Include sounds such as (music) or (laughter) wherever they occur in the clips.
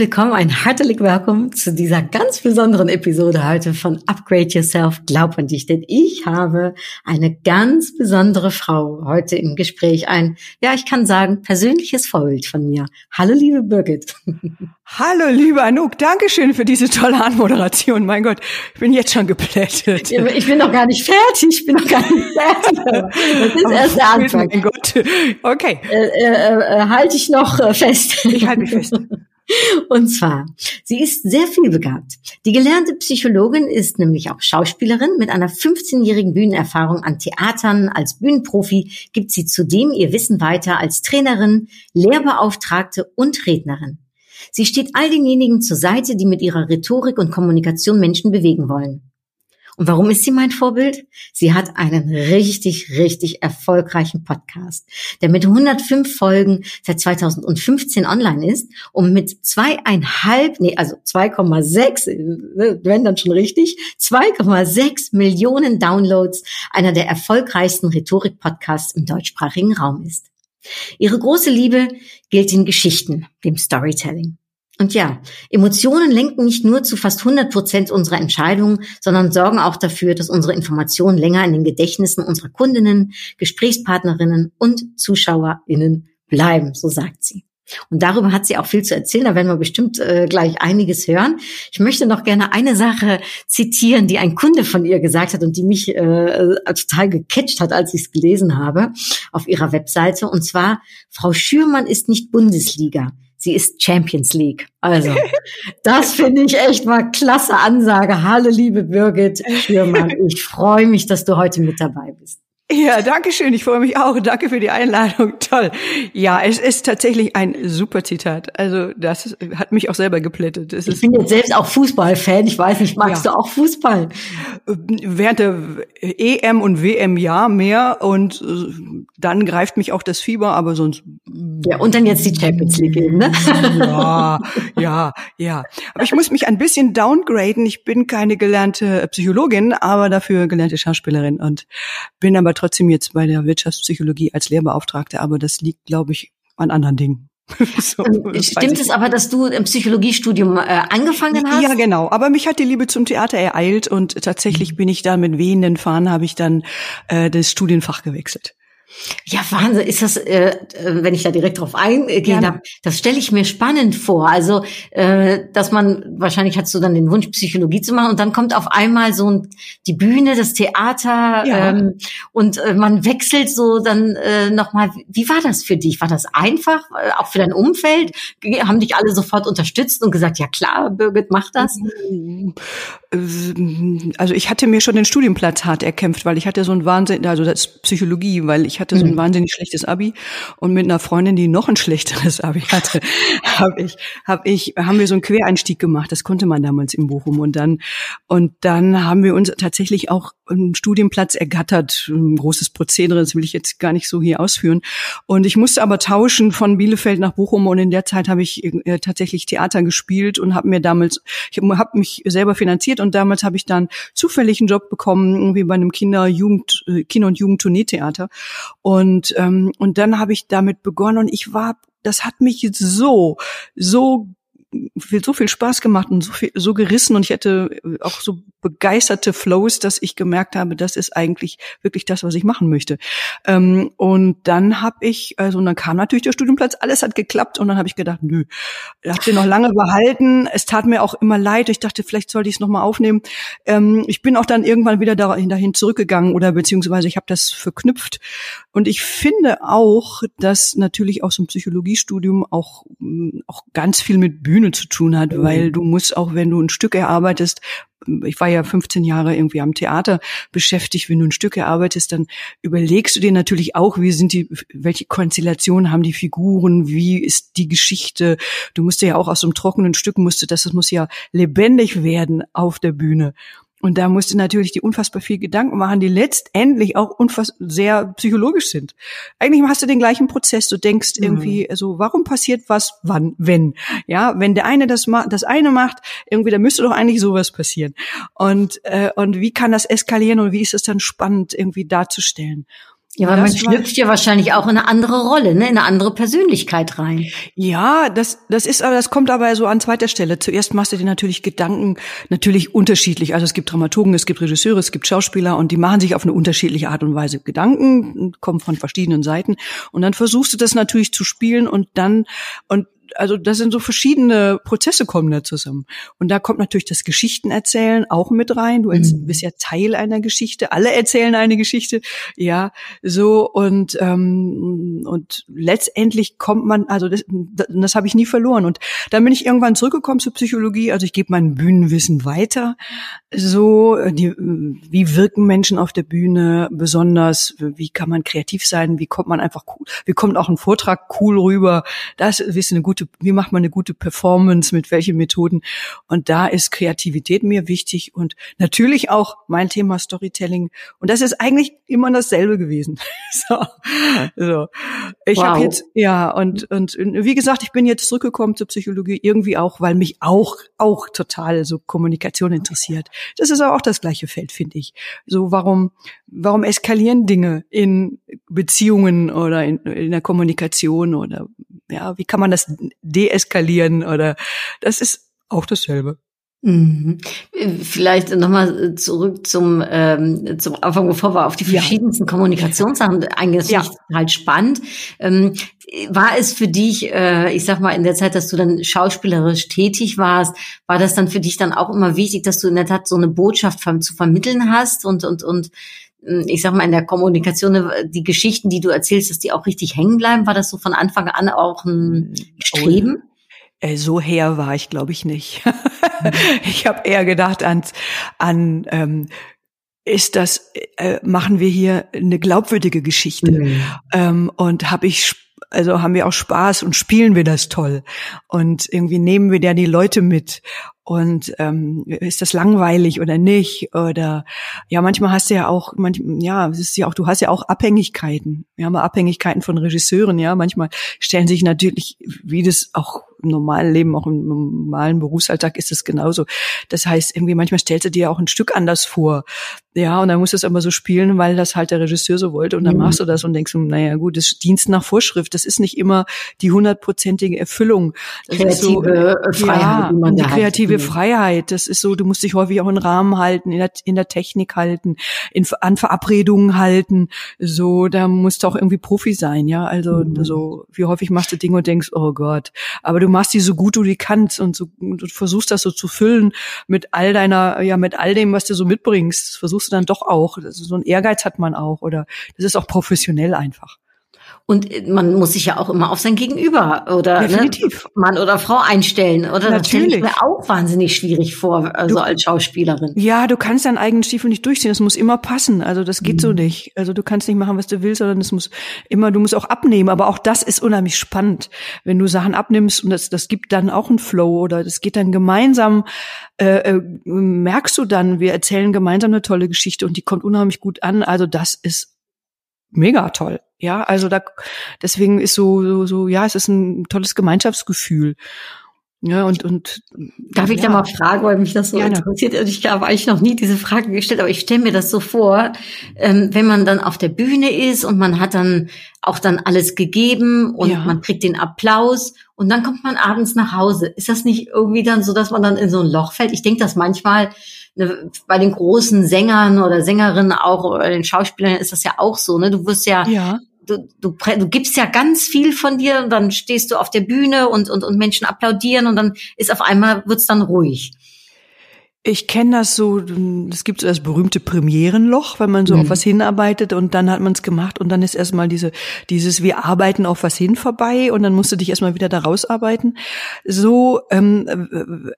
Willkommen, ein herzlich Willkommen zu dieser ganz besonderen Episode heute von Upgrade Yourself, glaub an dich, denn ich habe eine ganz besondere Frau heute im Gespräch, ein, ja, ich kann sagen, persönliches Vorbild von mir. Hallo, liebe Birgit. (laughs) Hallo, liebe Anouk, Dankeschön für diese tolle Anmoderation. Mein Gott, ich bin jetzt schon geplättet. Ich bin noch gar nicht fertig, ich bin noch gar nicht fertig. Das ist erst der Anfang. Mein Gott, okay. Äh, äh, äh, halte ich noch äh, fest. Ich halte mich fest. Und zwar, sie ist sehr vielbegabt. Die gelernte Psychologin ist nämlich auch Schauspielerin. Mit einer 15-jährigen Bühnenerfahrung an Theatern als Bühnenprofi gibt sie zudem ihr Wissen weiter als Trainerin, Lehrbeauftragte und Rednerin. Sie steht all denjenigen zur Seite, die mit ihrer Rhetorik und Kommunikation Menschen bewegen wollen. Und warum ist sie mein Vorbild? Sie hat einen richtig, richtig erfolgreichen Podcast, der mit 105 Folgen seit 2015 online ist und mit zweieinhalb, nee, also 2,6, äh, wenn dann schon richtig, 2,6 Millionen Downloads einer der erfolgreichsten Rhetorik-Podcasts im deutschsprachigen Raum ist. Ihre große Liebe gilt den Geschichten, dem Storytelling. Und ja, Emotionen lenken nicht nur zu fast 100 Prozent unserer Entscheidungen, sondern sorgen auch dafür, dass unsere Informationen länger in den Gedächtnissen unserer Kundinnen, Gesprächspartnerinnen und ZuschauerInnen bleiben, so sagt sie. Und darüber hat sie auch viel zu erzählen. Da werden wir bestimmt äh, gleich einiges hören. Ich möchte noch gerne eine Sache zitieren, die ein Kunde von ihr gesagt hat und die mich äh, total gecatcht hat, als ich es gelesen habe auf ihrer Webseite. Und zwar, Frau Schürmann ist nicht Bundesliga sie ist Champions League. Also, (laughs) das finde ich echt mal klasse Ansage. Hallo, liebe Birgit Schürmann. (laughs) Ich freue mich, dass du heute mit dabei bist. Ja, danke schön. Ich freue mich auch. Danke für die Einladung. Toll. Ja, es ist tatsächlich ein super Zitat. Also das hat mich auch selber geplättet. Es ich bin jetzt selbst auch Fußballfan. Ich weiß nicht, magst ja. du auch Fußball? Während der EM und WM ja mehr und äh, dann greift mich auch das Fieber, aber sonst. Ja, und dann jetzt die Champions League ne? Ja, ja, ja. Aber ich muss mich ein bisschen downgraden. Ich bin keine gelernte Psychologin, aber dafür gelernte Schauspielerin und bin aber trotzdem jetzt bei der Wirtschaftspsychologie als Lehrbeauftragte, aber das liegt, glaube ich, an anderen Dingen. (laughs) so, Stimmt es aber, dass du im Psychologiestudium äh, angefangen hast? Ja, genau. Aber mich hat die Liebe zum Theater ereilt und tatsächlich mhm. bin ich da mit wehenden Fahnen habe ich dann äh, das Studienfach gewechselt. Ja, Wahnsinn. Ist das, äh, äh, wenn ich da direkt drauf eingehe, darf, das stelle ich mir spannend vor. Also, äh, dass man, wahrscheinlich hast du dann den Wunsch, Psychologie zu machen und dann kommt auf einmal so ein, die Bühne, das Theater ja. ähm, und äh, man wechselt so dann äh, nochmal. Wie war das für dich? War das einfach, äh, auch für dein Umfeld? Haben dich alle sofort unterstützt und gesagt, ja klar, Birgit, mach das? Also ich hatte mir schon den Studienplatz hart erkämpft, weil ich hatte so ein Wahnsinn, also das ist Psychologie, weil ich hatte so ein mhm. wahnsinnig schlechtes Abi und mit einer Freundin, die noch ein schlechteres Abi (laughs) hatte, habe ich, habe ich, haben wir so einen Quereinstieg gemacht. Das konnte man damals im Bochum und dann und dann haben wir uns tatsächlich auch einen Studienplatz ergattert. Ein großes Prozedere, das will ich jetzt gar nicht so hier ausführen. Und ich musste aber tauschen von Bielefeld nach Bochum und in der Zeit habe ich äh, tatsächlich Theater gespielt und habe mir damals, ich habe mich selber finanziert und damals habe ich dann zufällig einen Job bekommen, irgendwie bei einem Kinder-, Jugend, äh, Kinder- und Jugendtourneetheater. Und, ähm, und dann habe ich damit begonnen und ich war, das hat mich so, so viel, so viel Spaß gemacht und so viel, so gerissen und ich hätte auch so begeisterte Flows, dass ich gemerkt habe, das ist eigentlich wirklich das, was ich machen möchte. Ähm, und dann habe ich, also und dann kam natürlich der Studienplatz, alles hat geklappt und dann habe ich gedacht, nö, habt ihr noch lange behalten. Es tat mir auch immer leid. Ich dachte, vielleicht sollte ich es nochmal aufnehmen. Ähm, ich bin auch dann irgendwann wieder dahin, dahin zurückgegangen oder beziehungsweise ich habe das verknüpft. Und ich finde auch, dass natürlich auch so ein Psychologiestudium auch, auch ganz viel mit Bühne zu tun hat, weil du musst auch, wenn du ein Stück erarbeitest, ich war ja 15 Jahre irgendwie am Theater beschäftigt, wenn du ein Stück erarbeitest, dann überlegst du dir natürlich auch, wie sind die, welche Konstellationen haben die Figuren, wie ist die Geschichte. Du musst ja auch aus so einem trockenen Stück musste das, das muss ja lebendig werden auf der Bühne. Und da musst du natürlich die unfassbar viel Gedanken machen, die letztendlich auch unfassbar sehr psychologisch sind. Eigentlich hast du den gleichen Prozess. Du denkst mhm. irgendwie, also warum passiert was, wann, wenn? Ja, wenn der eine das macht, das eine macht, irgendwie, da müsste doch eigentlich sowas passieren. Und äh, und wie kann das eskalieren und wie ist es dann spannend irgendwie darzustellen? Ja, weil man schlüpft ja wahrscheinlich auch in eine andere Rolle, ne, in eine andere Persönlichkeit rein. Ja, das, das ist aber, das kommt aber so an zweiter Stelle. Zuerst machst du dir natürlich Gedanken, natürlich unterschiedlich. Also es gibt Dramaturgen, es gibt Regisseure, es gibt Schauspieler und die machen sich auf eine unterschiedliche Art und Weise Gedanken, kommen von verschiedenen Seiten. Und dann versuchst du das natürlich zu spielen und dann, und also das sind so verschiedene Prozesse kommen da zusammen. Und da kommt natürlich das Geschichtenerzählen auch mit rein. Du mhm. bist ja Teil einer Geschichte. Alle erzählen eine Geschichte. Ja, so und ähm, und letztendlich kommt man, also das, das habe ich nie verloren. Und dann bin ich irgendwann zurückgekommen zur Psychologie. Also ich gebe mein Bühnenwissen weiter. So, die, wie wirken Menschen auf der Bühne besonders? Wie kann man kreativ sein? Wie kommt man einfach cool? Wie kommt auch ein Vortrag cool rüber? Das ist eine gute gute, wie macht man eine gute Performance, mit welchen Methoden. Und da ist Kreativität mir wichtig und natürlich auch mein Thema Storytelling. Und das ist eigentlich immer dasselbe gewesen. (laughs) so, so. Ich wow. habe jetzt, ja, und, und wie gesagt, ich bin jetzt zurückgekommen zur Psychologie, irgendwie auch, weil mich auch, auch total so Kommunikation interessiert. Das ist auch das gleiche Feld, finde ich. So, warum, warum eskalieren Dinge in Beziehungen oder in, in der Kommunikation oder ja, wie kann man das deeskalieren oder das ist auch dasselbe. Mhm. Vielleicht nochmal zurück zum, ähm, zum Anfang, bevor wir auf die verschiedensten ja. Kommunikationssachen eingehen. Das ja. finde ich halt spannend. Ähm, war es für dich, äh, ich sag mal, in der Zeit, dass du dann schauspielerisch tätig warst, war das dann für dich dann auch immer wichtig, dass du in der Tat so eine Botschaft zu vermitteln hast und, und, und ich sag mal, in der Kommunikation, äh, die Geschichten, die du erzählst, dass die auch richtig hängen bleiben? War das so von Anfang an auch ein Streben? Oh, so her war ich, glaube ich, nicht. (laughs) ich habe eher gedacht an, an ähm, ist das, äh, machen wir hier eine glaubwürdige Geschichte? Mhm. Ähm, und habe ich also haben wir auch Spaß und spielen wir das toll und irgendwie nehmen wir da die Leute mit und ähm, ist das langweilig oder nicht? Oder ja manchmal hast du ja auch manchmal ja es ist ja auch du hast ja auch Abhängigkeiten. Wir haben Abhängigkeiten von Regisseuren ja. Manchmal stellen sich natürlich wie das auch im normalen Leben, auch im normalen Berufsalltag ist es genauso. Das heißt, irgendwie manchmal stellst du dir auch ein Stück anders vor. Ja, und dann musst du es aber so spielen, weil das halt der Regisseur so wollte. Und dann mhm. machst du das und denkst, naja, gut, das Dienst nach Vorschrift. Das ist nicht immer die hundertprozentige Erfüllung. Das kreative so, Freiheit. Ja, die die kreative hat. Freiheit. Das ist so, du musst dich häufig auch in Rahmen halten, in der, in der Technik halten, in, an Verabredungen halten. So, da musst du auch irgendwie Profi sein, ja. Also, mhm. so, wie häufig machst du Dinge und denkst, oh Gott. Aber du machst die so gut du die kannst und so, du versuchst das so zu füllen mit all deiner, ja, mit all dem, was du so mitbringst. Das versuchst du dann doch auch. Also so ein Ehrgeiz hat man auch oder das ist auch professionell einfach. Und äh, man muss sich ja auch immer auf sein Gegenüber oder ne, Mann oder Frau einstellen. Oder das stelle mir auch wahnsinnig schwierig vor, also du, als Schauspielerin. Ja, du kannst deinen eigenen Stiefel nicht durchziehen. Das muss immer passen. Also das geht mhm. so nicht. Also du kannst nicht machen, was du willst, sondern es muss immer, du musst auch abnehmen. Aber auch das ist unheimlich spannend, wenn du Sachen abnimmst und das, das gibt dann auch einen Flow oder das geht dann gemeinsam. Äh, äh, merkst du dann, wir erzählen gemeinsam eine tolle Geschichte und die kommt unheimlich gut an. Also das ist mega toll. Ja, also da deswegen ist so so, so ja, es ist ein tolles Gemeinschaftsgefühl. Ja, und, und darf ich ja. da mal fragen, weil mich das so Gerne. interessiert. Also ich habe eigentlich noch nie diese Frage gestellt, aber ich stelle mir das so vor, ähm, wenn man dann auf der Bühne ist und man hat dann auch dann alles gegeben und ja. man kriegt den Applaus und dann kommt man abends nach Hause. Ist das nicht irgendwie dann so, dass man dann in so ein Loch fällt? Ich denke, dass manchmal ne, bei den großen Sängern oder Sängerinnen auch oder den Schauspielern ist das ja auch so. Ne? Du wirst ja, ja du, du, du gibst ja ganz viel von dir und dann stehst du auf der Bühne und, und, und Menschen applaudieren und dann ist auf einmal, wird's dann ruhig. Ich kenne das so, es gibt so das berühmte Premierenloch, wenn man so mhm. auf was hinarbeitet und dann hat man es gemacht und dann ist erstmal diese, dieses wir arbeiten auf was hin vorbei und dann musst du dich erstmal wieder da rausarbeiten. So ähm,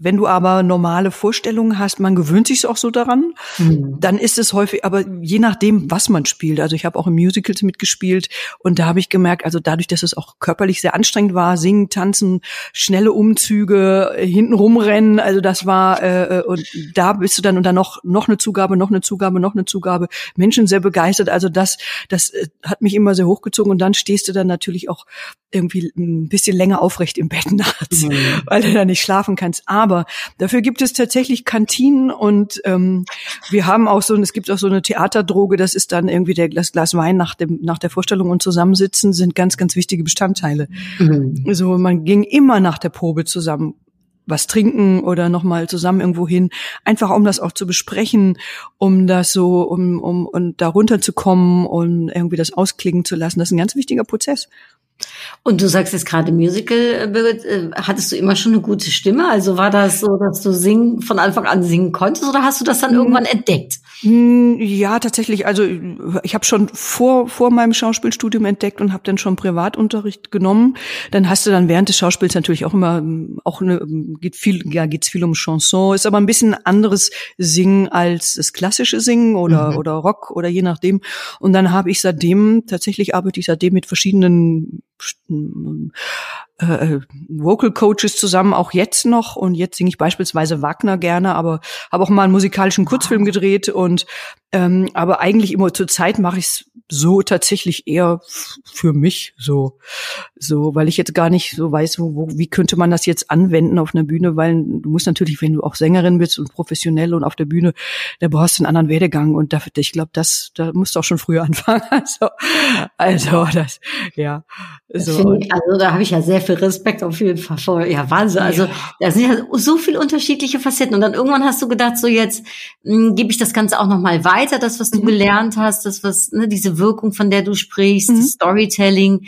wenn du aber normale Vorstellungen hast, man gewöhnt sich auch so daran, mhm. dann ist es häufig, aber je nachdem, was man spielt. Also ich habe auch im Musicals mitgespielt und da habe ich gemerkt, also dadurch, dass es auch körperlich sehr anstrengend war, singen, tanzen, schnelle Umzüge, hinten rumrennen, also das war äh, äh, und da bist du dann und dann noch noch eine Zugabe, noch eine Zugabe, noch eine Zugabe. Menschen sehr begeistert. Also das das äh, hat mich immer sehr hochgezogen und dann stehst du dann natürlich auch irgendwie ein bisschen länger aufrecht im Bett (laughs) nachts, mhm. weil du da nicht schlafen kannst. Aber dafür gibt es tatsächlich Kantinen und ähm, wir haben auch so, es gibt auch so eine Theaterdroge, das ist dann irgendwie der Glas, Glas Wein nach dem nach der Vorstellung und Zusammensitzen sind ganz ganz wichtige Bestandteile. Mhm. So man ging immer nach der Probe zusammen was trinken oder nochmal zusammen irgendwo hin, einfach um das auch zu besprechen, um das so, um, um, und da runterzukommen und irgendwie das ausklingen zu lassen. Das ist ein ganz wichtiger Prozess. Und du sagst jetzt gerade Musical, äh, hattest du immer schon eine gute Stimme? Also war das so, dass du singen, von Anfang an singen konntest oder hast du das dann hm. irgendwann entdeckt? Hm, ja, tatsächlich. Also ich habe schon vor, vor meinem Schauspielstudium entdeckt und habe dann schon Privatunterricht genommen. Dann hast du dann während des Schauspiels natürlich auch immer, auch eine, geht viel, ja, geht's viel um Chanson, ist aber ein bisschen anderes Singen als das klassische Singen oder, mhm. oder Rock oder je nachdem. Und dann habe ich seitdem, tatsächlich arbeite ich seitdem mit verschiedenen äh, äh, Vocal Coaches zusammen, auch jetzt noch. Und jetzt singe ich beispielsweise Wagner gerne, aber habe auch mal einen musikalischen Kurzfilm gedreht. Und ähm, aber eigentlich immer zur Zeit mache ich es so tatsächlich eher für mich so, so, weil ich jetzt gar nicht so weiß, wo, wo, wie könnte man das jetzt anwenden auf einer Bühne, weil du musst natürlich, wenn du auch Sängerin bist und professionell und auf der Bühne, da brauchst du einen anderen Werdegang und da, ich glaube, das, da musst du auch schon früher (laughs) anfangen. Also, also das, ja. So. Ich, also da habe ich ja sehr viel Respekt auf jeden Fall vor. Ja, Wahnsinn. Also ja. da sind ja so viele unterschiedliche Facetten und dann irgendwann hast du gedacht, so jetzt hm, gebe ich das Ganze auch nochmal weiter, das, was du mhm. gelernt hast, das, was, ne, diese Wirkung, von der du sprichst, mhm. Storytelling.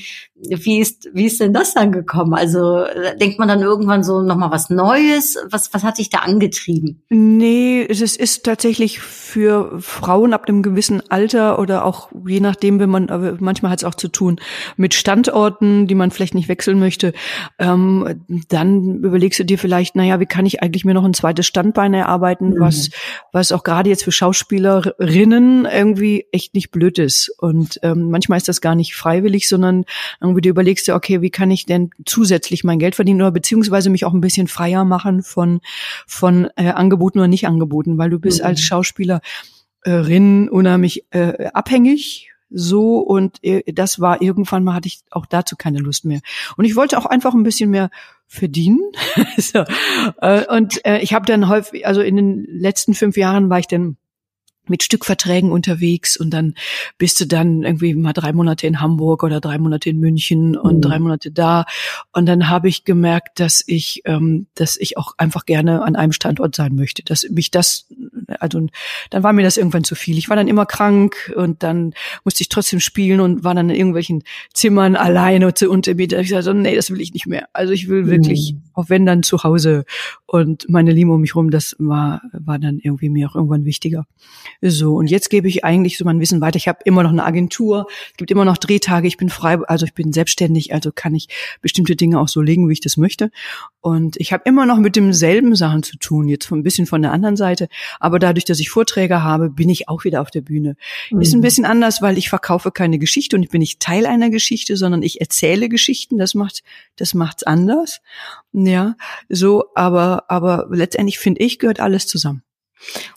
Wie ist, wie ist denn das dann gekommen? Also denkt man dann irgendwann so nochmal was Neues? Was, was hat dich da angetrieben? Nee, es ist tatsächlich für Frauen ab einem gewissen Alter oder auch je nachdem, wenn man, manchmal hat es auch zu tun mit Standorten, die man vielleicht nicht wechseln möchte. Ähm, dann überlegst du dir vielleicht, naja, wie kann ich eigentlich mir noch ein zweites Standbein erarbeiten, mhm. was, was auch gerade jetzt für Schauspielerinnen irgendwie echt nicht blöd ist. Und ähm, manchmal ist das gar nicht freiwillig, sondern irgendwie du überlegst dir, okay, wie kann ich denn zusätzlich mein Geld verdienen oder beziehungsweise mich auch ein bisschen freier machen von, von äh, Angeboten oder nicht Angeboten, weil du bist mhm. als Schauspielerin unheimlich äh, abhängig so und äh, das war irgendwann mal hatte ich auch dazu keine Lust mehr und ich wollte auch einfach ein bisschen mehr verdienen (laughs) so. äh, und äh, ich habe dann häufig also in den letzten fünf Jahren war ich dann mit Stückverträgen unterwegs und dann bist du dann irgendwie mal drei Monate in Hamburg oder drei Monate in München und mhm. drei Monate da und dann habe ich gemerkt, dass ich, ähm, dass ich auch einfach gerne an einem Standort sein möchte, dass mich das, also dann war mir das irgendwann zu viel. Ich war dann immer krank und dann musste ich trotzdem spielen und war dann in irgendwelchen Zimmern alleine und unter mir. Ich sagte, nee, das will ich nicht mehr. Also ich will wirklich, mhm. auch wenn dann zu Hause und meine Liebe um mich rum, das war war dann irgendwie mir auch irgendwann wichtiger. So, und jetzt gebe ich eigentlich so mein Wissen weiter. Ich habe immer noch eine Agentur, es gibt immer noch Drehtage, ich bin frei, also ich bin selbstständig, also kann ich bestimmte Dinge auch so legen, wie ich das möchte. Und ich habe immer noch mit demselben Sachen zu tun, jetzt ein bisschen von der anderen Seite. Aber dadurch, dass ich Vorträge habe, bin ich auch wieder auf der Bühne. Mhm. Ist ein mhm. bisschen anders, weil ich verkaufe keine Geschichte und ich bin nicht Teil einer Geschichte, sondern ich erzähle Geschichten. Das macht, das macht's anders. Ja, so, aber, aber letztendlich finde ich, gehört alles zusammen.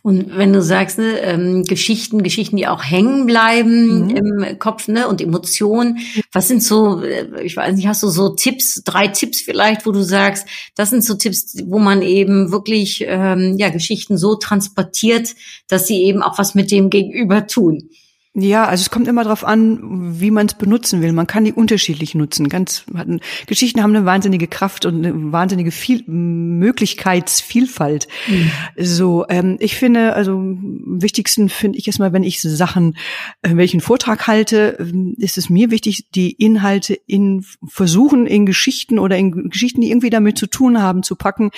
Und wenn du sagst, ne, ähm, Geschichten, Geschichten, die auch hängen bleiben mhm. im Kopf, ne, und Emotionen, was sind so, äh, ich weiß nicht, hast du so Tipps, drei Tipps vielleicht, wo du sagst, das sind so Tipps, wo man eben wirklich ähm, ja Geschichten so transportiert, dass sie eben auch was mit dem Gegenüber tun. Ja, also es kommt immer darauf an, wie man es benutzen will. Man kann die unterschiedlich nutzen. Ganz Geschichten haben eine wahnsinnige Kraft und eine wahnsinnige Viel Möglichkeitsvielfalt. Mhm. So, ähm, ich finde, also am wichtigsten finde ich erstmal, wenn ich Sachen, äh, welchen Vortrag halte, äh, ist es mir wichtig, die Inhalte in versuchen in Geschichten oder in Geschichten, die irgendwie damit zu tun haben, zu packen.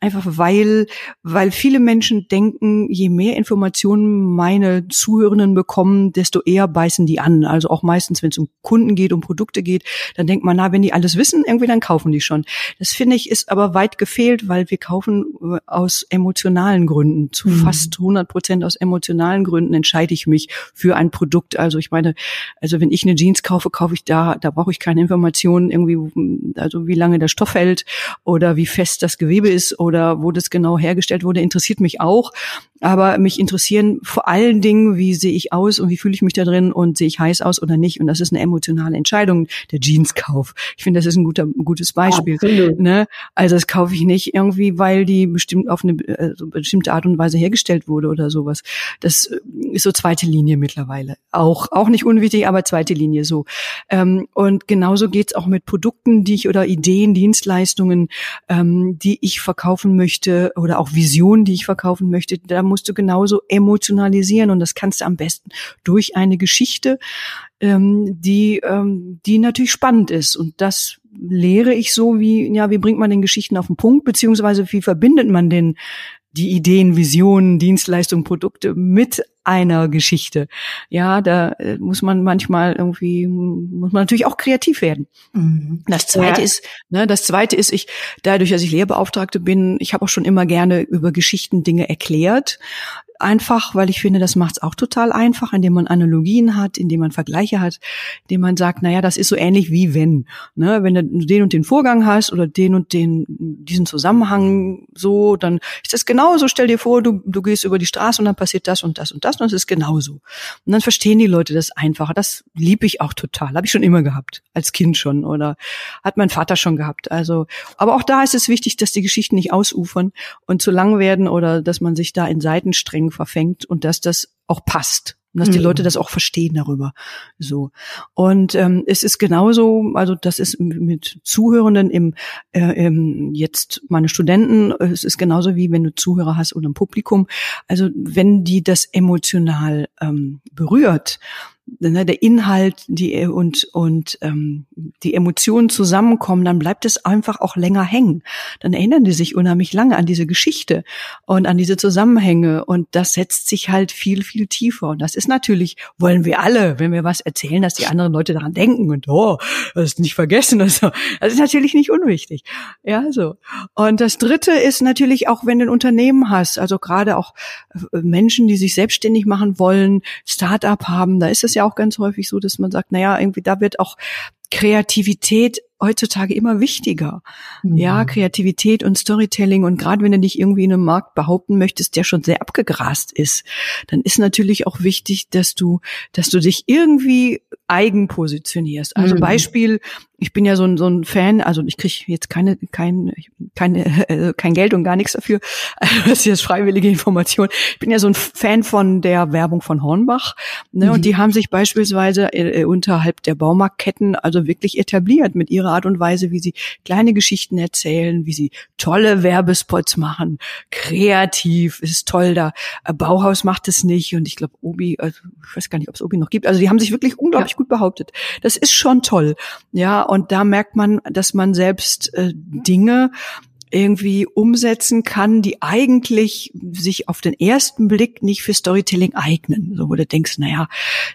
Einfach weil, weil viele Menschen denken, je mehr Informationen meine Zuhörenden bekommen, desto eher beißen die an. Also auch meistens, wenn es um Kunden geht, um Produkte geht, dann denkt man, na, wenn die alles wissen, irgendwie dann kaufen die schon. Das finde ich ist aber weit gefehlt, weil wir kaufen äh, aus emotionalen Gründen. Zu mhm. fast 100 Prozent aus emotionalen Gründen entscheide ich mich für ein Produkt. Also ich meine, also wenn ich eine Jeans kaufe, kaufe ich da, da brauche ich keine Informationen irgendwie, also wie lange der Stoff hält oder wie fest das Gewebe ist oder wo das genau hergestellt wurde, interessiert mich auch. Aber mich interessieren vor allen Dingen, wie sehe ich aus und wie fühle ich mich da drin und sehe ich heiß aus oder nicht. Und das ist eine emotionale Entscheidung, der Jeanskauf. Ich finde, das ist ein guter, ein gutes Beispiel. Ne? Also das kaufe ich nicht irgendwie, weil die bestimmt auf eine also bestimmte Art und Weise hergestellt wurde oder sowas. Das ist so zweite Linie mittlerweile. Auch, auch nicht unwichtig, aber zweite Linie so. Ähm, und genauso geht's auch mit Produkten, die ich oder Ideen, Dienstleistungen, ähm, die ich verkaufen möchte oder auch Visionen, die ich verkaufen möchte. Da musst du genauso emotionalisieren und das kannst du am besten durch eine Geschichte, ähm, die, ähm, die natürlich spannend ist. Und das lehre ich so wie, ja, wie bringt man den Geschichten auf den Punkt, beziehungsweise wie verbindet man den die Ideen, Visionen, Dienstleistungen, Produkte mit einer Geschichte. Ja, da äh, muss man manchmal irgendwie, muss man natürlich auch kreativ werden. Mhm. Das zweite ja. ist, ne, das zweite ist, ich, dadurch, dass ich Lehrbeauftragte bin, ich habe auch schon immer gerne über Geschichten Dinge erklärt einfach, weil ich finde, das macht es auch total einfach, indem man Analogien hat, indem man Vergleiche hat, indem man sagt, naja, das ist so ähnlich wie wenn. Ne? Wenn du den und den Vorgang hast oder den und den, diesen Zusammenhang so, dann ist das genauso. Stell dir vor, du, du gehst über die Straße und dann passiert das und das und das und es ist genauso. Und dann verstehen die Leute das einfacher. Das liebe ich auch total. Habe ich schon immer gehabt, als Kind schon oder hat mein Vater schon gehabt. Also, aber auch da ist es wichtig, dass die Geschichten nicht ausufern und zu lang werden oder dass man sich da in Seitensträngen verfängt und dass das auch passt und dass die mhm. Leute das auch verstehen darüber. So und ähm, es ist genauso, also das ist mit Zuhörenden im, äh, im jetzt meine Studenten, es ist genauso wie wenn du Zuhörer hast oder ein Publikum. Also wenn die das emotional ähm, berührt ne, der Inhalt die und und ähm, die Emotionen zusammenkommen, dann bleibt es einfach auch länger hängen. Dann erinnern die sich unheimlich lange an diese Geschichte und an diese Zusammenhänge und das setzt sich halt viel viel tiefer und das ist natürlich wollen wir alle, wenn wir was erzählen, dass die anderen Leute daran denken und oh, das ist nicht vergessen so. (laughs) Das ist natürlich nicht unwichtig. Ja, so. Und das dritte ist natürlich auch, wenn du ein Unternehmen hast, also gerade auch äh, Menschen, die sich selbstständig machen wollen, Start-up haben, da ist es ja auch ganz häufig so, dass man sagt, naja, irgendwie da wird auch Kreativität heutzutage immer wichtiger. Mhm. Ja, Kreativität und Storytelling und gerade wenn du dich irgendwie in einem Markt behaupten möchtest, der schon sehr abgegrast ist, dann ist natürlich auch wichtig, dass du, dass du dich irgendwie eigen positionierst. Also mhm. Beispiel, ich bin ja so ein, so ein Fan, also ich kriege jetzt keine, kein, keine, (laughs) äh, kein Geld und gar nichts dafür. Also das ist jetzt freiwillige Information. Ich bin ja so ein Fan von der Werbung von Hornbach. Ne, mhm. Und die haben sich beispielsweise äh, unterhalb der Baumarktketten also wirklich etabliert mit ihrer Art und Weise, wie sie kleine Geschichten erzählen, wie sie tolle Werbespots machen, kreativ, ist toll da. Äh, Bauhaus macht es nicht und ich glaube Obi, also ich weiß gar nicht, ob es Obi noch gibt. Also die haben sich wirklich unglaublich ja. gut behauptet. Das ist schon toll. Ja, und da merkt man, dass man selbst äh, Dinge irgendwie umsetzen kann, die eigentlich sich auf den ersten Blick nicht für Storytelling eignen. So wo du denkst, naja,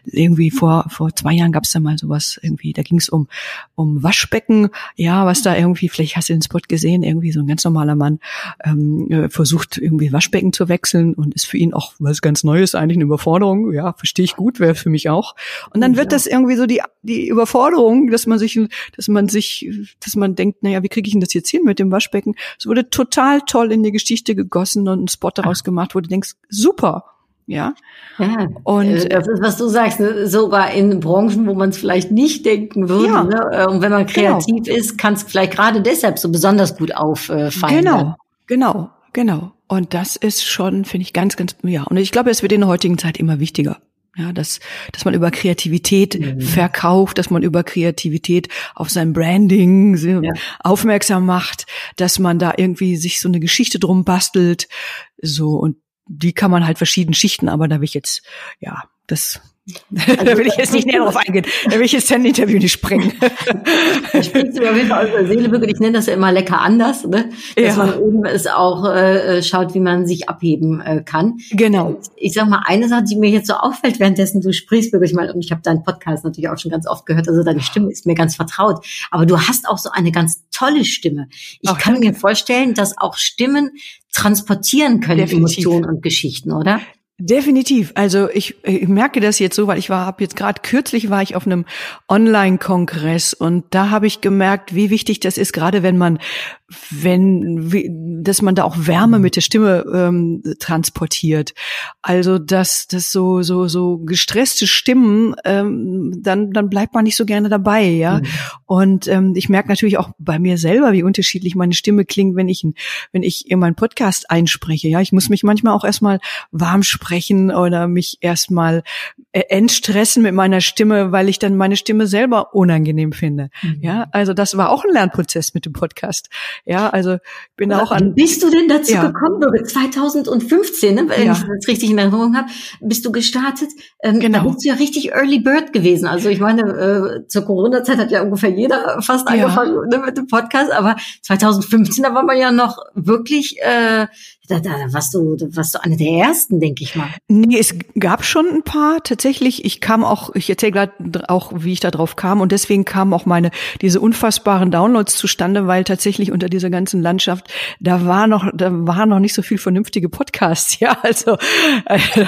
irgendwie vor vor zwei Jahren gab es da mal sowas irgendwie, da ging es um um Waschbecken, ja, was da irgendwie, vielleicht hast du den Spot gesehen, irgendwie so ein ganz normaler Mann ähm, äh, versucht irgendwie Waschbecken zu wechseln und ist für ihn auch was ganz Neues, eigentlich eine Überforderung. Ja, verstehe ich gut, wäre für mich auch. Und dann wird ja. das irgendwie so die die Überforderung, dass man sich, dass man sich, dass man denkt, naja, wie kriege ich denn das jetzt hin mit dem Waschbecken? Es wurde total toll in die Geschichte gegossen und ein Spot daraus gemacht, wo du denkst, super. Ja. ja. Und äh, das ist, was du sagst, ne? sogar in Branchen, wo man es vielleicht nicht denken würde. Ja. Ne? Äh, und wenn man genau. kreativ genau. ist, kann es vielleicht gerade deshalb so besonders gut auffallen. Genau, ne? genau, genau. Und das ist schon, finde ich, ganz, ganz, ja. Und ich glaube, es wird in der heutigen Zeit immer wichtiger. Ja, dass, dass man über Kreativität mhm. verkauft, dass man über Kreativität auf sein Branding ja. aufmerksam macht, dass man da irgendwie sich so eine Geschichte drum bastelt. So, und die kann man halt verschieden schichten, aber da will ich jetzt, ja, das Also, (laughs) da will ich jetzt nicht näher drauf eingehen. Da will ich jetzt ein Interview nicht sprengen. Da sprichst du mir auf jeden Fall aus der Seele wirklich. Ich nenne das ja immer lecker anders, ne? Dass ja. man eben es auch äh, schaut, wie man sich abheben äh, kann. Genau. Ich sag mal, eine Sache, die mir jetzt so auffällt, währenddessen du sprichst, wirklich mal, und ich habe deinen Podcast natürlich auch schon ganz oft gehört, also deine Stimme ist mir ganz vertraut. Aber du hast auch so eine ganz tolle Stimme. Ich auch kann danke. mir vorstellen, dass auch Stimmen transportieren können, Definitiv. Emotionen und Geschichten, oder? Definitiv. Also ich, ich merke das jetzt so, weil ich war, habe jetzt gerade kürzlich war ich auf einem Online-Kongress und da habe ich gemerkt, wie wichtig das ist, gerade wenn man wenn, wie, dass man da auch Wärme mit der Stimme ähm, transportiert. Also dass das so so so gestresste Stimmen, ähm, dann dann bleibt man nicht so gerne dabei, ja. Mhm. Und ähm, ich merke natürlich auch bei mir selber, wie unterschiedlich meine Stimme klingt, wenn ich wenn ich in meinen Podcast einspreche. Ja, ich muss mich manchmal auch erstmal warm sprechen oder mich erstmal äh, entstressen mit meiner Stimme, weil ich dann meine Stimme selber unangenehm finde. Mhm. Ja, also das war auch ein Lernprozess mit dem Podcast. Ja, also bin auch an. Bist du denn dazu ja. gekommen, 2015, ne, wenn ja. ich das richtig in Erinnerung habe, bist du gestartet? Ähm, genau. Da bist du ja richtig Early Bird gewesen. Also ich meine, äh, zur Corona-Zeit hat ja ungefähr jeder fast angefangen ne, mit dem Podcast, aber 2015, da war man ja noch wirklich äh, da, da warst du, da warst du eine der ersten, denke ich mal. Nee, es gab schon ein paar tatsächlich. Ich kam auch, ich erzähle gerade auch, wie ich da drauf kam und deswegen kamen auch meine diese unfassbaren Downloads zustande, weil tatsächlich unter dieser ganzen Landschaft da war noch, da waren noch nicht so viel vernünftige Podcasts. (laughs) Ja, also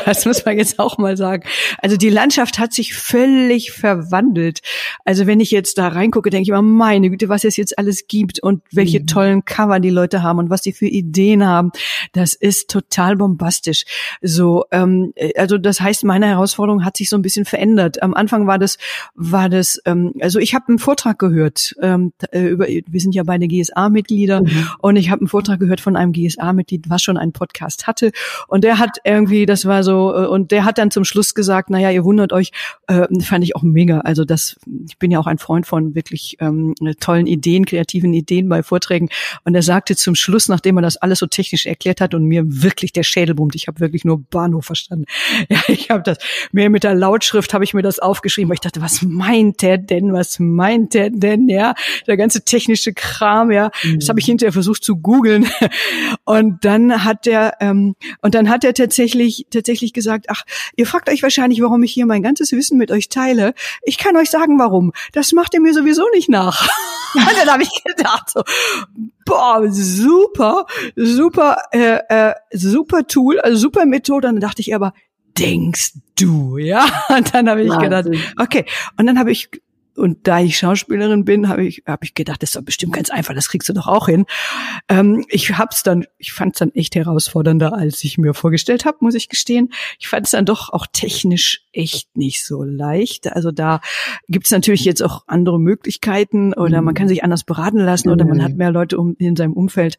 das muss man jetzt auch mal sagen. Also die Landschaft hat sich völlig verwandelt. Also wenn ich jetzt da reingucke, denke ich immer, meine Güte, was es jetzt alles gibt und welche mhm. tollen Cover die Leute haben und was die für Ideen haben das ist total bombastisch. So, ähm, also das heißt, meine Herausforderung hat sich so ein bisschen verändert. Am Anfang war das, war das, ähm, also ich habe einen Vortrag gehört ähm, äh, über, wir sind ja beide GSA-Mitglieder mhm. und ich habe einen Vortrag gehört von einem GSA-Mitglied, was schon einen Podcast hatte und der hat irgendwie, das war so, äh, und der hat dann zum Schluss gesagt, naja, ihr wundert euch, äh, fand ich auch mega. Also das, ich bin ja auch ein Freund von wirklich ähm, tollen Ideen, kreativen Ideen bei Vorträgen und er sagte zum Schluss, nachdem er das alles so technisch erklärt hat und mir wirklich der Schädel brummt. Ich habe wirklich nur Bahnhof verstanden. (laughs) Ja, ich habe das mir mit der Lautschrift habe ich mir das aufgeschrieben, weil ich dachte, was meint der denn? Was meint der denn? Ja, der ganze technische Kram, ja. Mhm. Das habe ich hinterher versucht zu googeln. (laughs) Und dann hat der ähm, und dann hat er tatsächlich tatsächlich gesagt, ach, ihr fragt euch wahrscheinlich, warum ich hier mein ganzes Wissen mit euch teile. Ich kann euch sagen, warum. Das macht ihr mir sowieso nicht nach. (laughs) und dann habe ich gedacht so, boah, super, super, äh, äh, super Tool, also super Methode. Und dann dachte ich aber, denkst du, ja? (laughs) Und dann habe ich Wahnsinn. gedacht, okay. Und dann habe ich und da ich Schauspielerin bin, habe ich, hab ich gedacht, das ist doch bestimmt ganz einfach, das kriegst du doch auch hin. Ähm, ich hab's dann, ich fand es dann echt herausfordernder, als ich mir vorgestellt habe, muss ich gestehen. Ich fand es dann doch auch technisch echt nicht so leicht. Also da gibt's natürlich jetzt auch andere Möglichkeiten oder man kann mhm. sich anders beraten lassen oder man hat mehr Leute um, in seinem Umfeld.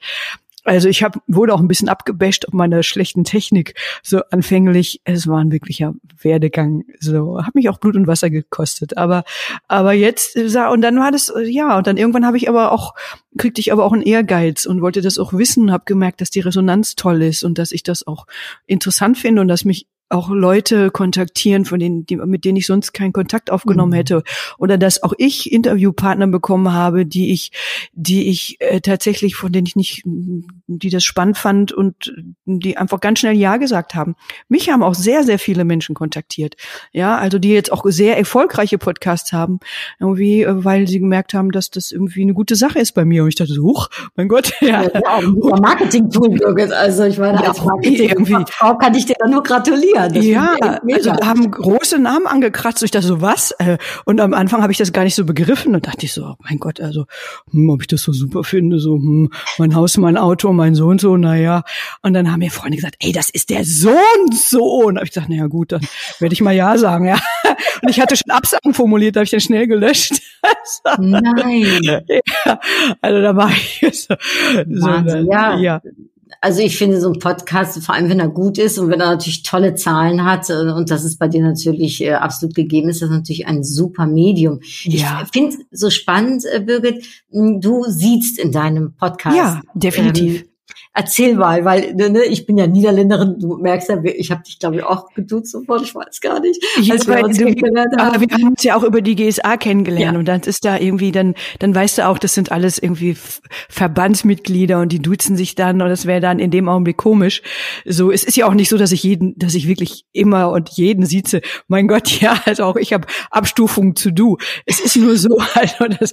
Also ich hab, wurde auch ein bisschen abgebasht auf meiner schlechten Technik. So anfänglich, es war ein wirklicher Werdegang. So hat mich auch Blut und Wasser gekostet. Aber aber jetzt und dann war das ja und dann irgendwann habe ich aber auch kriegte ich aber auch einen Ehrgeiz und wollte das auch wissen, habe gemerkt, dass die Resonanz toll ist und dass ich das auch interessant finde und dass mich auch Leute kontaktieren, von denen, die, mit denen ich sonst keinen Kontakt aufgenommen mhm. hätte. Oder dass auch ich Interviewpartner bekommen habe, die ich, die ich äh, tatsächlich, von denen ich nicht, die das spannend fand und die einfach ganz schnell Ja gesagt haben. Mich haben auch sehr, sehr viele Menschen kontaktiert. Ja, also die jetzt auch sehr erfolgreiche Podcasts haben, irgendwie, äh, weil sie gemerkt haben, dass das irgendwie eine gute Sache ist bei mir. Und ich dachte so, huch, mein Gott. Ja, ja ein (laughs) Marketing-Tool, Also ich meine, ja, als Marketing-Frau kann ich dir da nur gratulieren. Das ja, also da haben große Namen angekratzt. Ich dachte so, was? Äh, und am Anfang habe ich das gar nicht so begriffen und dachte ich so, oh mein Gott, also, hm, ob ich das so super finde, so, hm, mein Haus, mein Auto, mein Sohn, so, naja. Und dann haben mir Freunde gesagt, ey, das ist der Sohn, Sohn. Da habe ich gesagt, naja gut, dann werde ich mal Ja sagen, ja. (laughs) Und ich hatte schon Absagen formuliert, da habe ich dann schnell gelöscht. (laughs) Nein. Ja, also da war ich so, so dann, ja. ja also ich finde so ein Podcast, vor allem wenn er gut ist und wenn er natürlich tolle Zahlen hat, äh, und das ist bei dir natürlich äh, absolut gegeben, ist das natürlich ein super Medium. Ja. Ich finde so spannend, äh, Birgit, du siehst in deinem Podcast. Ja, definitiv. Ähm, Erzähl mal, weil ne, ne, ich bin ja Niederländerin, du merkst ja, ich habe dich glaube ich auch geduzt sofort, ich weiß gar nicht. Als wir, uns du, kennengelernt haben. Aber wir haben uns ja auch über die GSA kennengelernt ja. und dann ist da irgendwie, dann, dann weißt du auch, das sind alles irgendwie Verbandsmitglieder und die duzen sich dann und das wäre dann in dem Augenblick komisch. So, es ist ja auch nicht so, dass ich jeden, dass ich wirklich immer und jeden sieze. Mein Gott, (laughs) ja, also auch ich habe Abstufungen zu du. Es ist nur so, (laughs) also das,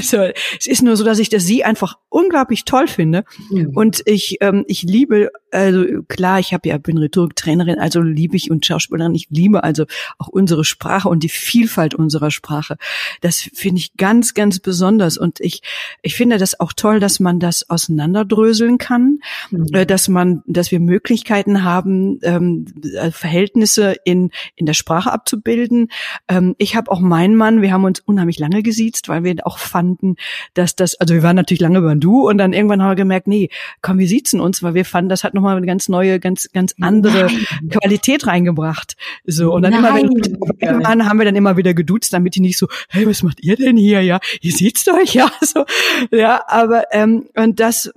so, es ist nur so, dass ich das sie einfach unglaublich toll finde mhm. und ich, ähm, ich liebe, also klar, ich habe ja bin Rhetoriktrainerin, also liebe ich und Schauspielerin, ich liebe also auch unsere Sprache und die Vielfalt unserer Sprache. Das finde ich ganz, ganz besonders und ich, ich finde das auch toll, dass man das auseinanderdröseln kann, mhm. äh, dass man, dass wir Möglichkeiten haben, ähm, äh, Verhältnisse in in der Sprache abzubilden. Ähm, ich habe auch meinen Mann, wir haben uns unheimlich lange gesiezt, weil wir auch fanden, dass das, also wir waren natürlich lange beim Du und dann irgendwann haben wir gemerkt, nee, komm, wir siezen uns, weil wir fanden, das hat nochmal eine ganz neue, ganz, ganz andere Nein. Qualität reingebracht. So, und dann Nein. immer, wenn, irgendwann haben wir dann immer wieder geduzt, damit die nicht so, hey, was macht ihr denn hier? Ja, ihr seht's euch, ja, (laughs) so, ja, aber, ähm, und das,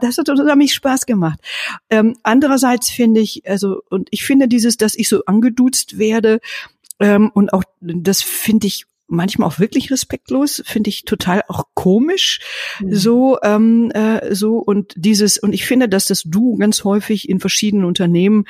das hat unheimlich Spaß gemacht. Ähm, andererseits finde ich, also, und ich finde dieses, dass ich so angeduzt werde, ähm, und auch das finde ich manchmal auch wirklich respektlos, finde ich total auch komisch. Mhm. So, ähm, äh, so und dieses und ich finde, dass das Du ganz häufig in verschiedenen Unternehmen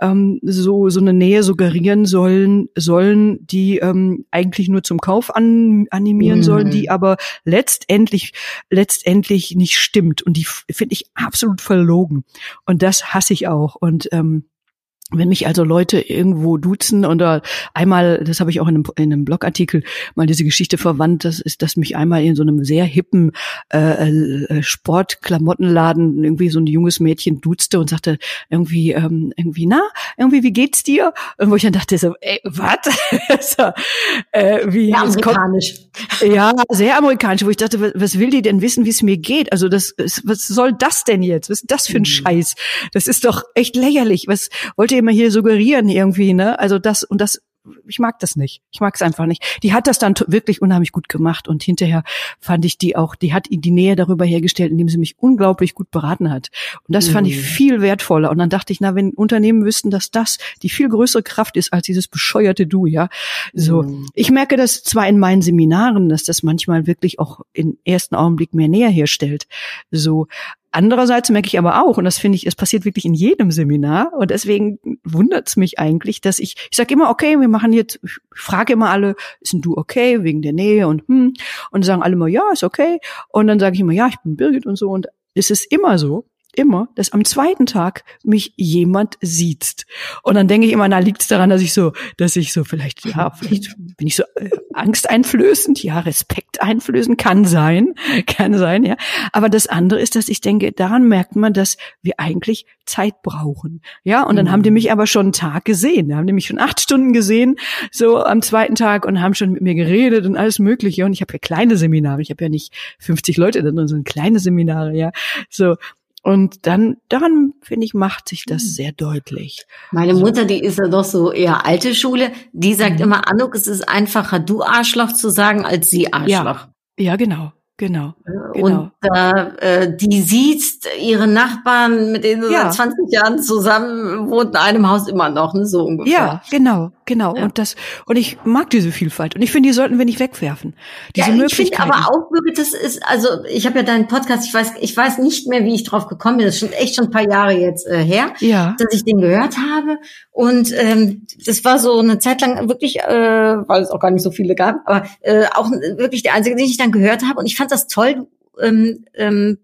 ähm, so so eine Nähe suggerieren sollen sollen, die ähm, eigentlich nur zum Kauf an, animieren mhm. sollen, die aber letztendlich letztendlich nicht stimmt und die finde ich absolut verlogen und das hasse ich auch und ähm, wenn mich also Leute irgendwo duzen oder einmal, das habe ich auch in einem, in einem Blogartikel mal diese Geschichte verwandt, das ist, dass mich einmal in so einem sehr hippen äh, äh, Sportklamottenladen irgendwie so ein junges Mädchen duzte und sagte irgendwie, ähm, irgendwie, na, irgendwie, wie geht's dir? Und wo ich dann dachte so, ey, was? (laughs) so, äh, wie, ja, amerikanisch. Kommt, ja, sehr amerikanisch, wo ich dachte, was, was will die denn wissen, wie es mir geht? Also das, was soll das denn jetzt? Was ist das für ein mhm. Scheiß? Das ist doch echt lächerlich. Was wollte immer hier suggerieren irgendwie, ne? Also das und das ich mag das nicht. Ich mag es einfach nicht. Die hat das dann wirklich unheimlich gut gemacht und hinterher fand ich die auch, die hat die Nähe darüber hergestellt, indem sie mich unglaublich gut beraten hat. Und das mhm. fand ich mhm. viel wertvoller. Und dann dachte ich, na, wenn Unternehmen wüssten, dass das die viel größere Kraft ist als dieses bescheuerte Du, ja. So. Mhm. Ich merke das zwar in meinen Seminaren, dass das manchmal wirklich auch im ersten Augenblick mehr Nähe herstellt. So. Andererseits merke ich aber auch, und das finde ich, es passiert wirklich in jedem Seminar, und deswegen wundert es mich eigentlich, dass ich, ich sage immer, okay, wir machen jetzt, ich frage immer alle, ist denn du okay, wegen der Nähe und hm, und sagen alle immer, ja, ist okay. Und dann sage ich immer, ja, ich bin Birgit und so. Und es ist immer so, immer, dass am zweiten Tag mich jemand sieht. Und dann denke ich immer, na, liegt es daran, dass ich so, dass ich so vielleicht, ja, (laughs) vielleicht bin ich so äh, angsteinflößend, ja, Respekt einflößend, kann sein, (laughs) kann sein, ja. Aber das andere ist, dass ich denke, daran merkt man, dass wir eigentlich Zeit brauchen. Ja, und dann mhm. haben die mich aber schon einen Tag gesehen. Da haben die mich schon acht Stunden gesehen, so am zweiten Tag und haben schon mit mir geredet und alles Mögliche. Und ich habe ja kleine Seminare. Ich habe ja nicht 50 Leute da drin, sondern kleine Seminare, ja. So. Und dann, daran, finde ich, macht sich das hm. sehr deutlich. Meine also, Mutter, die ist ja doch so eher alte Schule, die sagt mhm. immer, Anuk, es ist einfacher, du Arschloch zu sagen, als sie Arschloch. Ja, ja genau. Genau. genau. Und äh, die sieht ihre Nachbarn, mit denen sie ja. seit 20 Jahren zusammen wohnt, in einem Haus immer noch, ne, so ungefähr. Ja, genau, genau. Ja. Und das, und ich mag diese Vielfalt. Und ich finde, die sollten wir nicht wegwerfen. Diese ja, ich finde aber auch, Birgit, das ist, also ich habe ja deinen Podcast, ich weiß, ich weiß nicht mehr, wie ich drauf gekommen bin. Das ist schon echt schon ein paar Jahre jetzt äh, her, ja. dass ich den gehört habe. Und ähm, das war so eine Zeit lang wirklich, äh, weil es auch gar nicht so viele gab, aber äh, auch wirklich der einzige, den ich dann gehört habe. Und ich fand fand das toll. Ähm, ähm,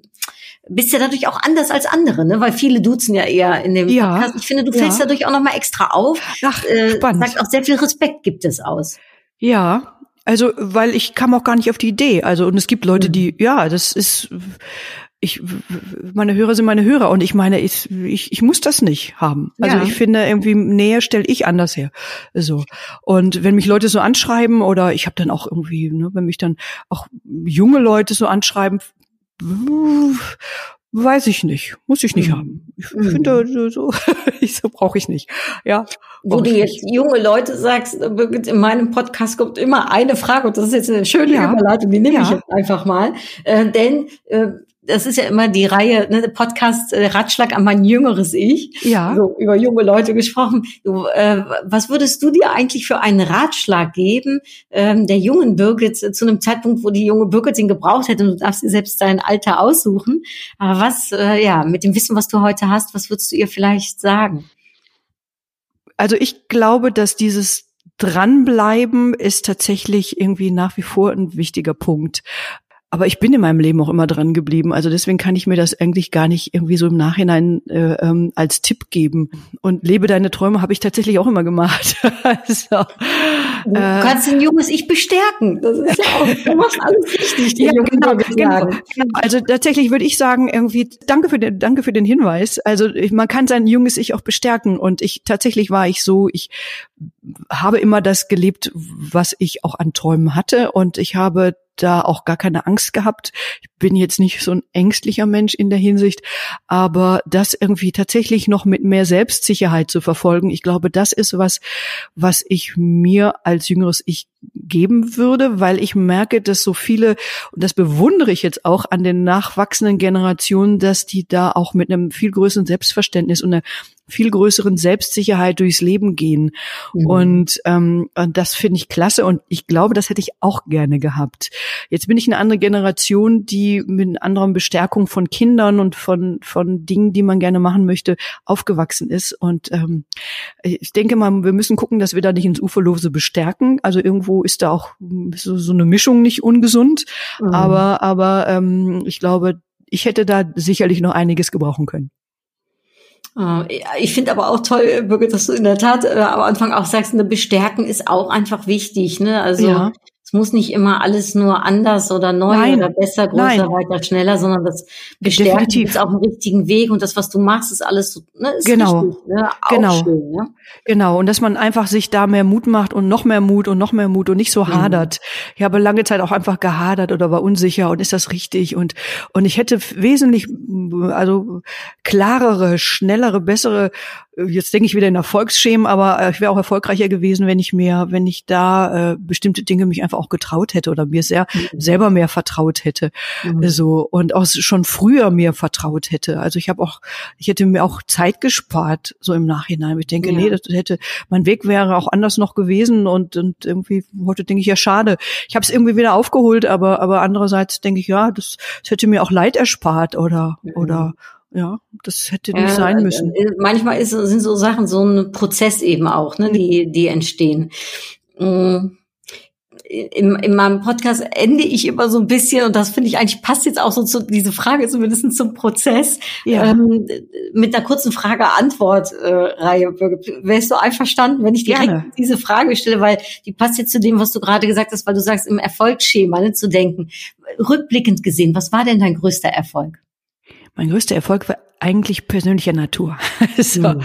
bist ja dadurch auch anders als andere, ne? Weil viele duzen ja eher in dem ja, Podcast. Ich finde, du fällst ja. dadurch auch nochmal extra auf. Ach, äh, spannend. Sagt auch sehr viel Respekt gibt es aus. Ja, also weil ich kam auch gar nicht auf die Idee. Also und es gibt Leute, mhm. die ja, das ist ich, meine Hörer sind meine Hörer und ich meine, ich, ich, ich muss das nicht haben. Also ja. ich finde, irgendwie näher stelle ich anders her. So. Und wenn mich Leute so anschreiben oder ich habe dann auch irgendwie, ne, wenn mich dann auch junge Leute so anschreiben, weiß ich nicht, muss ich nicht mhm. haben. Ich mhm. finde, so, (laughs) ich, so brauche ich nicht. Ja. Wo du jetzt nicht. junge Leute sagst, in meinem Podcast kommt immer eine Frage und das ist jetzt eine schöne ja. Überleitung, die nehme ja. ich jetzt einfach mal. Äh, denn äh, das ist ja immer die Reihe, ne, Podcast äh, Ratschlag an mein jüngeres Ich. Ja. So über junge Leute gesprochen. Du, äh, was würdest du dir eigentlich für einen Ratschlag geben, ähm, der jungen Birgit zu einem Zeitpunkt, wo die junge Birgit ihn gebraucht hätte und du darfst dir selbst dein Alter aussuchen. Aber was, äh, ja, mit dem Wissen, was du heute hast, was würdest du ihr vielleicht sagen? Also ich glaube, dass dieses Dranbleiben ist tatsächlich irgendwie nach wie vor ein wichtiger Punkt. Aber ich bin in meinem Leben auch immer dran geblieben. Also deswegen kann ich mir das eigentlich gar nicht irgendwie so im Nachhinein äh, ähm, als Tipp geben. Und lebe deine Träume habe ich tatsächlich auch immer gemacht. (laughs) also, du äh, kannst ein junges Ich bestärken. Das ist ja auch, du machst alles richtig. Ja, genau, genau, genau. Also tatsächlich würde ich sagen, irgendwie, danke für den, danke für den Hinweis. Also ich, man kann sein junges Ich auch bestärken. Und ich tatsächlich war ich so, ich habe immer das gelebt, was ich auch an Träumen hatte. Und ich habe da auch gar keine Angst gehabt. Ich bin jetzt nicht so ein ängstlicher Mensch in der Hinsicht, aber das irgendwie tatsächlich noch mit mehr Selbstsicherheit zu verfolgen, ich glaube, das ist was, was ich mir als jüngeres Ich geben würde, weil ich merke, dass so viele, und das bewundere ich jetzt auch an den nachwachsenden Generationen, dass die da auch mit einem viel größeren Selbstverständnis und einer viel größeren Selbstsicherheit durchs Leben gehen. Mhm. Und, ähm, und das finde ich klasse und ich glaube, das hätte ich auch gerne gehabt. Jetzt bin ich eine andere Generation, die mit einer anderen Bestärkung von Kindern und von, von Dingen, die man gerne machen möchte, aufgewachsen ist. Und ähm, ich denke mal, wir müssen gucken, dass wir da nicht ins Uferlose bestärken. Also irgendwo ist da auch so, so eine Mischung nicht ungesund. Mhm. Aber, aber ähm, ich glaube, ich hätte da sicherlich noch einiges gebrauchen können. Äh, ich finde aber auch toll, Birgit, dass du in der Tat äh, am Anfang auch sagst, eine Bestärken ist auch einfach wichtig. Ne? Also ja muss nicht immer alles nur anders oder neu Nein. oder besser, größer, Nein. weiter, schneller, sondern das bestärkt ist auf dem richtigen Weg und das, was du machst, ist alles so, ne, ist genau. Richtig, ne? genau. Schön, ne? Genau. Und dass man einfach sich da mehr Mut macht und noch mehr Mut und noch mehr Mut und nicht so mhm. hadert. Ich habe lange Zeit auch einfach gehadert oder war unsicher und ist das richtig und, und ich hätte wesentlich, also klarere, schnellere, bessere jetzt denke ich wieder in Erfolgsschemen, aber äh, ich wäre auch erfolgreicher gewesen, wenn ich mir, wenn ich da äh, bestimmte Dinge mich einfach auch getraut hätte oder mir sehr mhm. selber mehr vertraut hätte, mhm. so und auch schon früher mir vertraut hätte. Also ich habe auch, ich hätte mir auch Zeit gespart so im Nachhinein. Ich denke, ja. nee, das hätte mein Weg wäre auch anders noch gewesen und und irgendwie heute denke ich ja schade. Ich habe es irgendwie wieder aufgeholt, aber aber andererseits denke ich ja, das, das hätte mir auch Leid erspart oder mhm. oder ja, das hätte nicht ja, sein müssen. Äh, manchmal ist, sind so Sachen so ein Prozess eben auch, ne, die, die entstehen. Mm. In, in meinem Podcast ende ich immer so ein bisschen, und das finde ich eigentlich passt jetzt auch so zu diese Frage, zumindest zum Prozess, ja. ähm, mit einer kurzen Frage-Antwort-Reihe. Äh, Wärst du einverstanden, wenn ich direkt Gerne. diese Frage stelle, weil die passt jetzt zu dem, was du gerade gesagt hast, weil du sagst, im Erfolgsschema ne, zu denken. Rückblickend gesehen, was war denn dein größter Erfolg? Mein größter Erfolg war eigentlich persönlicher Natur. (laughs) so, mhm.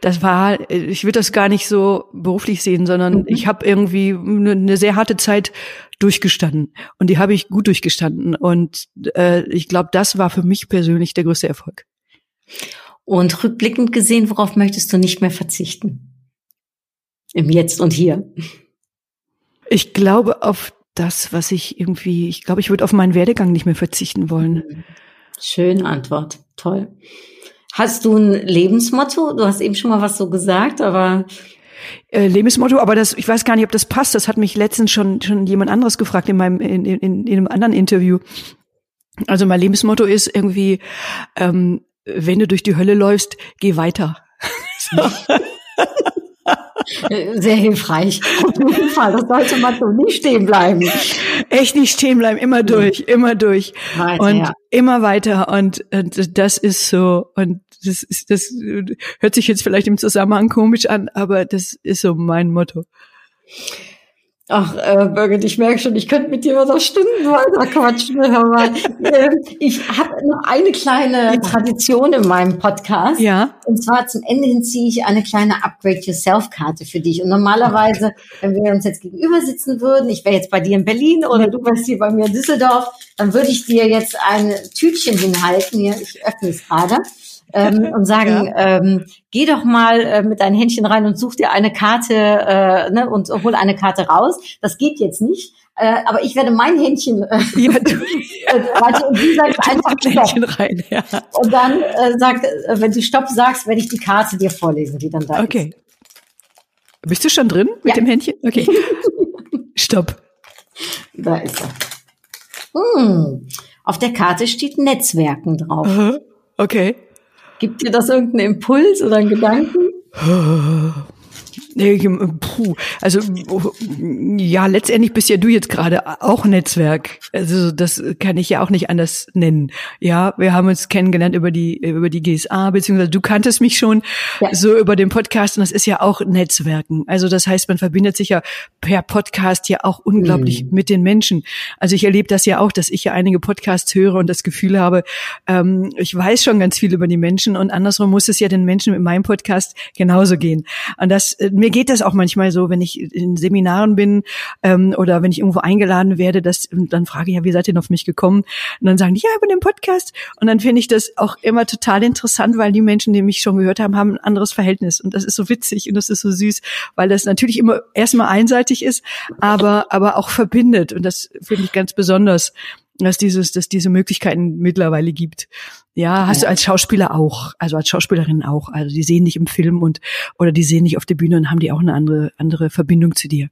Das war, ich würde das gar nicht so beruflich sehen, sondern mhm. ich habe irgendwie eine, eine, sehr harte Zeit durchgestanden und die habe ich gut durchgestanden und äh, ich glaube, das war für mich persönlich der größte Erfolg. Und rückblickend gesehen, worauf möchtest du nicht mehr verzichten? Im Jetzt und Hier. Ich glaube auf das, was ich irgendwie, ich glaube, ich würde auf meinen Werdegang nicht mehr verzichten wollen. Mhm. Schöne Antwort. Toll. Hast du ein Lebensmotto? Du hast eben schon mal was so gesagt, aber äh, Lebensmotto, aber das, ich weiß gar nicht, ob das passt. Das hat mich letztens schon schon jemand anderes gefragt in meinem in, in, in einem anderen Interview. Also mein Lebensmotto ist irgendwie, ähm, wenn du durch die Hölle läufst, geh weiter. (laughs) so. (laughs) Sehr hilfreich. Auf jeden Fall, das sollte man so nicht stehen bleiben. Echt nicht stehen bleiben, immer durch, immer durch. Weiter, und ja. immer weiter. Und, und das ist so, und das ist, das hört sich jetzt vielleicht im Zusammenhang komisch an, aber das ist so mein Motto. Ach, äh, Birgit, ich merke schon, ich könnte mit dir noch Stunden weiter quatschen. Aber, (laughs) äh, ich habe noch eine kleine. Tradition in meinem Podcast. Ja. Und zwar zum Ende hin ziehe ich eine kleine Upgrade Yourself-Karte für dich. Und normalerweise, wenn wir uns jetzt gegenüber sitzen würden, ich wäre jetzt bei dir in Berlin oder du wärst hier bei mir in Düsseldorf, dann würde ich dir jetzt ein Tütchen hinhalten. Hier, ich öffne es gerade. Ähm, (laughs) und sagen, ja. ähm, geh doch mal äh, mit deinen Händchen rein und such dir eine Karte äh, ne, und hol eine Karte raus. Das geht jetzt nicht. Äh, aber ich werde mein Händchen äh, (laughs) ja, (laughs) du, äh, und sie sagt einfach Stopp. Rein, ja. Und dann äh, sagt, äh, wenn du Stopp sagst, werde ich die Karte dir vorlesen, die dann da okay. ist. Bist du schon drin mit dem Händchen? Okay. Stopp. Da ist er. Hm. Auf der Karte steht Netzwerken drauf. Okay. Gibt dir das irgendeinen Impuls oder einen Gedanken? (laughs) Puh, also ja, letztendlich bist ja du jetzt gerade auch Netzwerk. Also das kann ich ja auch nicht anders nennen. Ja, wir haben uns kennengelernt über die über die GSA beziehungsweise du kanntest mich schon ja. so über den Podcast und das ist ja auch Netzwerken. Also das heißt, man verbindet sich ja per Podcast ja auch unglaublich mhm. mit den Menschen. Also ich erlebe das ja auch, dass ich ja einige Podcasts höre und das Gefühl habe, ähm, ich weiß schon ganz viel über die Menschen und andersrum muss es ja den Menschen mit meinem Podcast genauso gehen. Und das äh, mir geht das auch manchmal so, wenn ich in Seminaren bin ähm, oder wenn ich irgendwo eingeladen werde, dass dann frage ich ja, wie seid ihr denn auf mich gekommen? Und dann sagen die, ja, über den Podcast. Und dann finde ich das auch immer total interessant, weil die Menschen, die mich schon gehört haben, haben ein anderes Verhältnis. Und das ist so witzig und das ist so süß, weil das natürlich immer erstmal einseitig ist, aber, aber auch verbindet. Und das finde ich ganz besonders dass dieses, dass diese Möglichkeiten mittlerweile gibt. Ja, hast ja. du als Schauspieler auch, also als Schauspielerin auch. Also die sehen dich im Film und oder die sehen dich auf der Bühne und haben die auch eine andere andere Verbindung zu dir.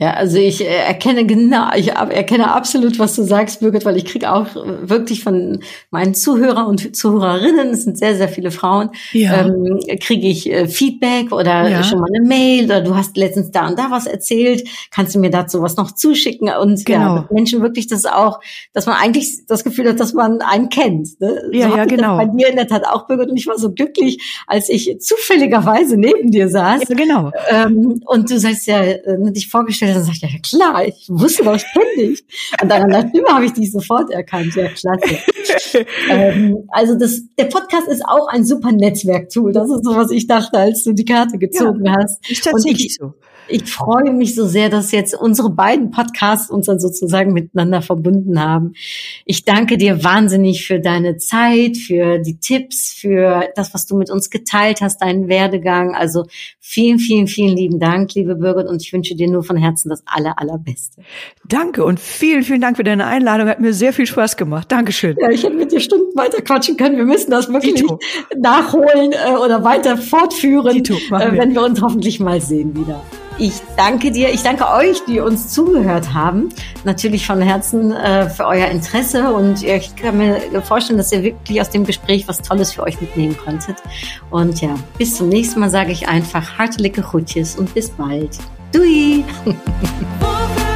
Ja, also ich äh, erkenne genau, ich erkenne absolut, was du sagst, Birgit, weil ich kriege auch wirklich von meinen Zuhörer und Zuhörerinnen, es sind sehr, sehr viele Frauen, ja. ähm, kriege ich äh, Feedback oder ja. schon mal eine Mail oder du hast letztens da und da was erzählt, kannst du mir dazu was noch zuschicken und genau. ja, Menschen wirklich das auch, dass man eigentlich das Gefühl hat, dass man einen kennt. Ne? Ja, so ja, genau. bei dir in der Tat auch, Birgit, und ich war so glücklich, als ich zufälligerweise neben dir saß. Ja, genau. Ähm, und du sagst ja, äh, dich vorgestellt dann sagt er, ja klar, ich wusste doch, ich kenne dich. Und an deiner Stimme habe ich dich sofort erkannt. Ja, klasse. (laughs) ähm, also das, der Podcast ist auch ein super Netzwerktool. Das ist so, was ich dachte, als du die Karte gezogen ja, hast. Ist tatsächlich ich, so ich freue mich so sehr, dass jetzt unsere beiden Podcasts uns dann sozusagen miteinander verbunden haben. Ich danke dir wahnsinnig für deine Zeit, für die Tipps, für das, was du mit uns geteilt hast, deinen Werdegang. Also vielen, vielen, vielen lieben Dank, liebe Birgit, und ich wünsche dir nur von Herzen das aller, allerbeste. Danke und vielen, vielen Dank für deine Einladung. Hat mir sehr viel Spaß gemacht. Dankeschön. Ja, ich hätte mit dir Stunden weiter quatschen können. Wir müssen das wirklich Dito. nachholen äh, oder weiter fortführen, Dito, äh, wenn wir uns hoffentlich mal sehen wieder. Ich danke dir, ich danke euch, die uns zugehört haben. Natürlich von Herzen äh, für euer Interesse und ich kann mir vorstellen, dass ihr wirklich aus dem Gespräch was Tolles für euch mitnehmen konntet. Und ja, bis zum nächsten Mal sage ich einfach hartliche Groetjes und bis bald. Doei! (laughs)